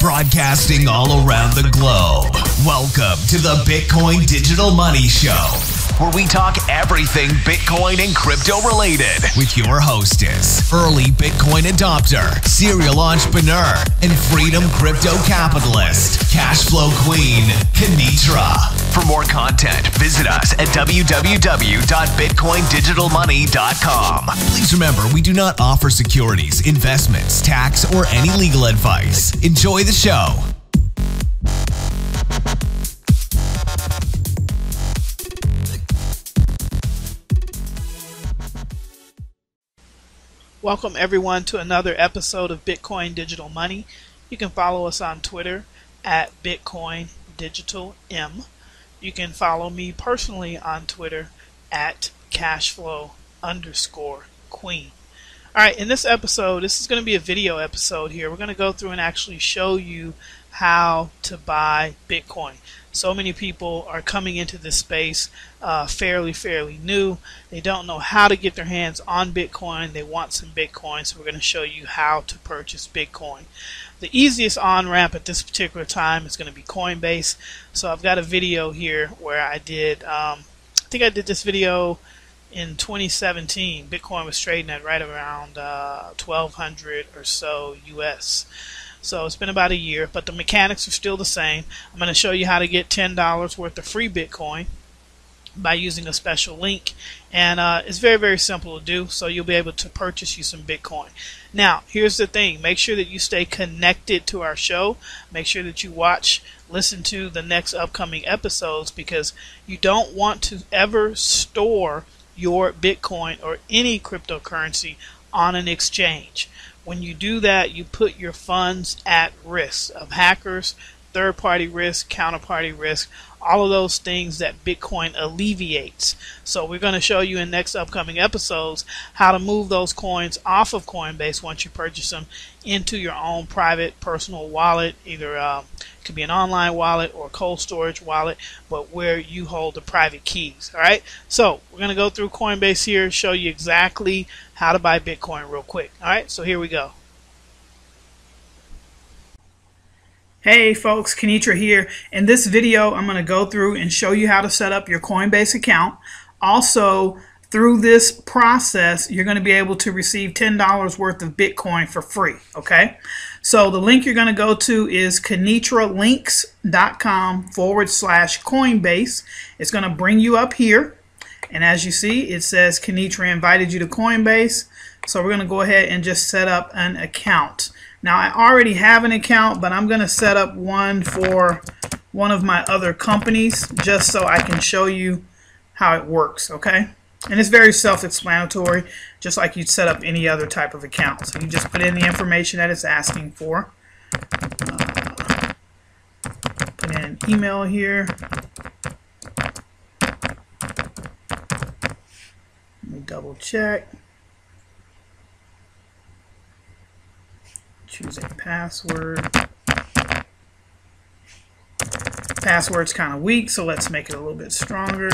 broadcasting all around the globe. Welcome to the Bitcoin Digital Money Show, where we talk everything Bitcoin and crypto related with your hostess, early Bitcoin adopter, serial entrepreneur, and freedom crypto capitalist, cash flow queen, Kenetra. For more content, visit us at www.bitcoindigitalmoney.com. Please remember, we do not offer securities, investments, tax, or any legal advice. Enjoy the show. Welcome everyone to another episode of Bitcoin Digital Money. You can follow us on Twitter at Bitcoin Digital M. You can follow me personally on Twitter at Cashflow underscore Queen. All right, in this episode, this is going to be a video episode here. We're going to go through and actually show you how to buy Bitcoin. So many people are coming into this space uh, fairly, fairly new. They don't know how to get their hands on Bitcoin. They want some Bitcoin, so we're going to show you how to purchase Bitcoin. The easiest on ramp at this particular time is going to be Coinbase. So I've got a video here where I did, um, I think I did this video in 2017, Bitcoin was trading at right around uh, 1200 or so US. So it's been about a year, but the mechanics are still the same. I'm going to show you how to get $10 worth of free Bitcoin by using a special link. And uh, it's very very simple to do so you'll be able to purchase you some bitcoin. Now here's the thing. Make sure that you stay connected to our show. Make sure that you watch listen to the next upcoming episodes because you don't want to ever store your bitcoin or any cryptocurrency on an exchange when you do that you put your funds at risk of hackers third party risk counterparty risk all of those things that Bitcoin alleviates. So we're going to show you in next upcoming episodes how to move those coins off of Coinbase once you purchase them into your own private personal wallet. Either uh, it could be an online wallet or cold storage wallet, but where you hold the private keys. All right. So we're going to go through Coinbase here, show you exactly how to buy Bitcoin real quick. All right. So here we go. Hey folks, Kenetra here. In this video, I'm going to go through and show you how to set up your Coinbase account. Also, through this process, you're going to be able to receive $10 worth of Bitcoin for free, okay? So the link you're going to go to is kenetralinks.com forward slash Coinbase. It's going to bring you up here. And as you see, it says Kenetra invited you to Coinbase. So we're going to go ahead and just set up an account. Now I already have an account, but I'm going to set up one for one of my other companies just so I can show you how it works, okay? And it's very self-explanatory, just like you'd set up any other type of account. So you just put in the information that it's asking for. Uh, put in an email here. Let me double check. Choose a password. Password's kind of weak, so let's make it a little bit stronger.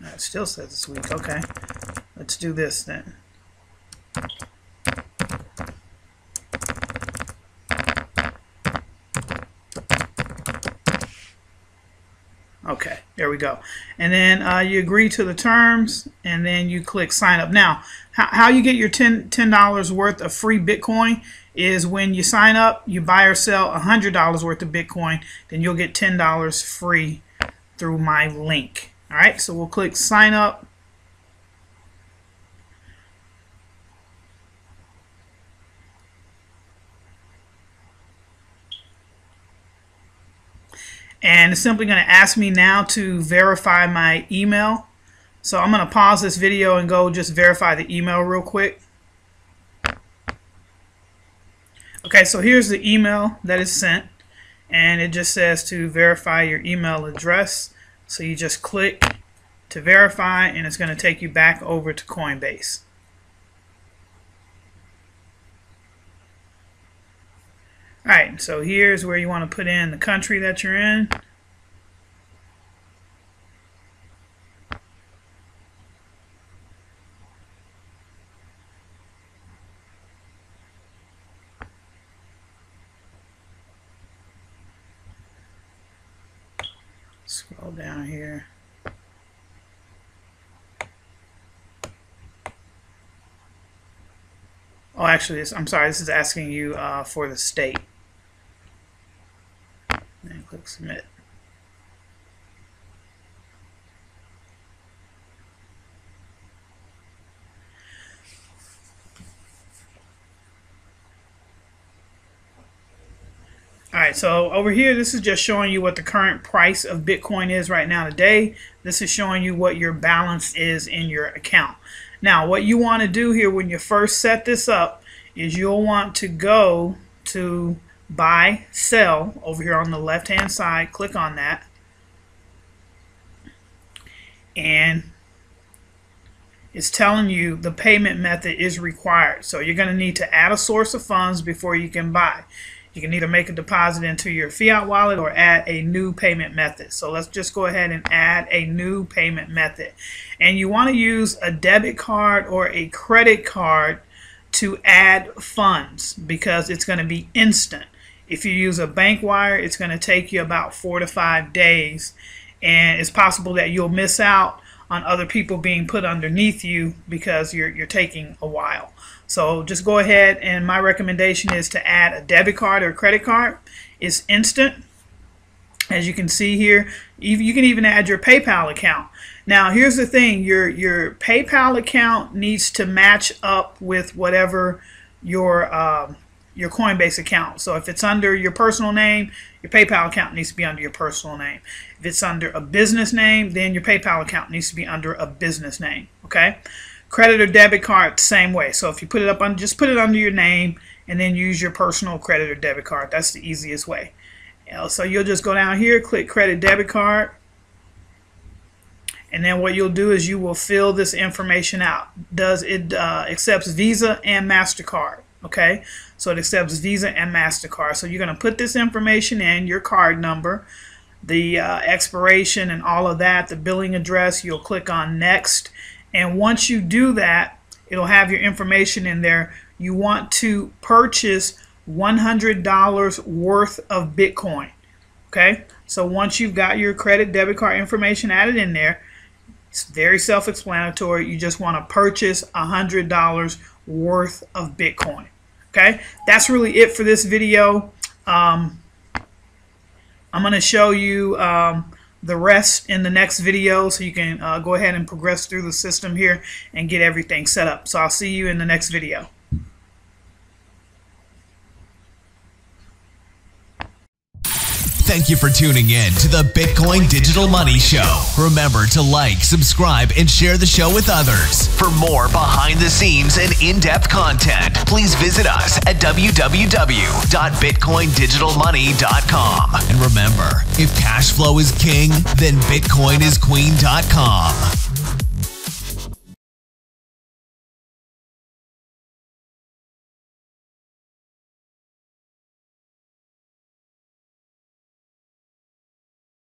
It still says it's weak. Okay. Let's do this then. Okay, there we go. And then uh, you agree to the terms, and then you click sign up. Now, how, how you get your $10, $10 worth of free Bitcoin is when you sign up, you buy or sell $100 worth of Bitcoin, then you'll get $10 free through my link. All right, so we'll click sign up. And it's simply going to ask me now to verify my email. So I'm going to pause this video and go just verify the email real quick. Okay, so here's the email that is sent and it just says to verify your email address. So you just click to verify and it's going to take you back over to Coinbase. Alright, so here's where you want to put in the country that you're in. Scroll down here. Oh, actually, I'm sorry. This is asking you uh, for the state. Click submit. All right, so over here, this is just showing you what the current price of Bitcoin is right now today. This is showing you what your balance is in your account. Now, what you want to do here when you first set this up is you'll want to go to buy, sell over here on the left-hand side. Click on that. And it's telling you the payment method is required. So you're going to need to add a source of funds before you can buy. You can either make a deposit into your fiat wallet or add a new payment method. So let's just go ahead and add a new payment method. And you want to use a debit card or a credit card to add funds because it's going to be instant. If you use a bank wire, it's going to take you about four to five days. And it's possible that you'll miss out on other people being put underneath you because you're, you're taking a while. So just go ahead and my recommendation is to add a debit card or credit card. It's instant. As you can see here, you can even add your PayPal account. Now here's the thing, your, your PayPal account needs to match up with whatever your um, your Coinbase account. So if it's under your personal name, your PayPal account needs to be under your personal name. If it's under a business name, then your PayPal account needs to be under a business name. Okay. Credit or debit card, same way. So if you put it up on, just put it under your name and then use your personal credit or debit card. That's the easiest way. So you'll just go down here, click credit debit card. And then what you'll do is you will fill this information out. Does it uh, accepts Visa and MasterCard? Okay, so it accepts Visa and MasterCard. So you're going to put this information in, your card number, the uh, expiration and all of that, the billing address. You'll click on next and once you do that, it'll have your information in there. You want to purchase $100 worth of Bitcoin. Okay, so once you've got your credit debit card information added in there, it's very self explanatory. You just want to purchase $100 worth of Bitcoin. Okay, that's really it for this video. Um, I'm going to show you um, the rest in the next video so you can uh, go ahead and progress through the system here and get everything set up. So I'll see you in the next video. Thank you for tuning in to the Bitcoin Digital Money Show. Remember to like, subscribe, and share the show with others. For more behind the scenes and in depth content, please visit us at www.bitcoindigitalmoney.com. And remember, if cash flow is king, then Bitcoin is queen.com.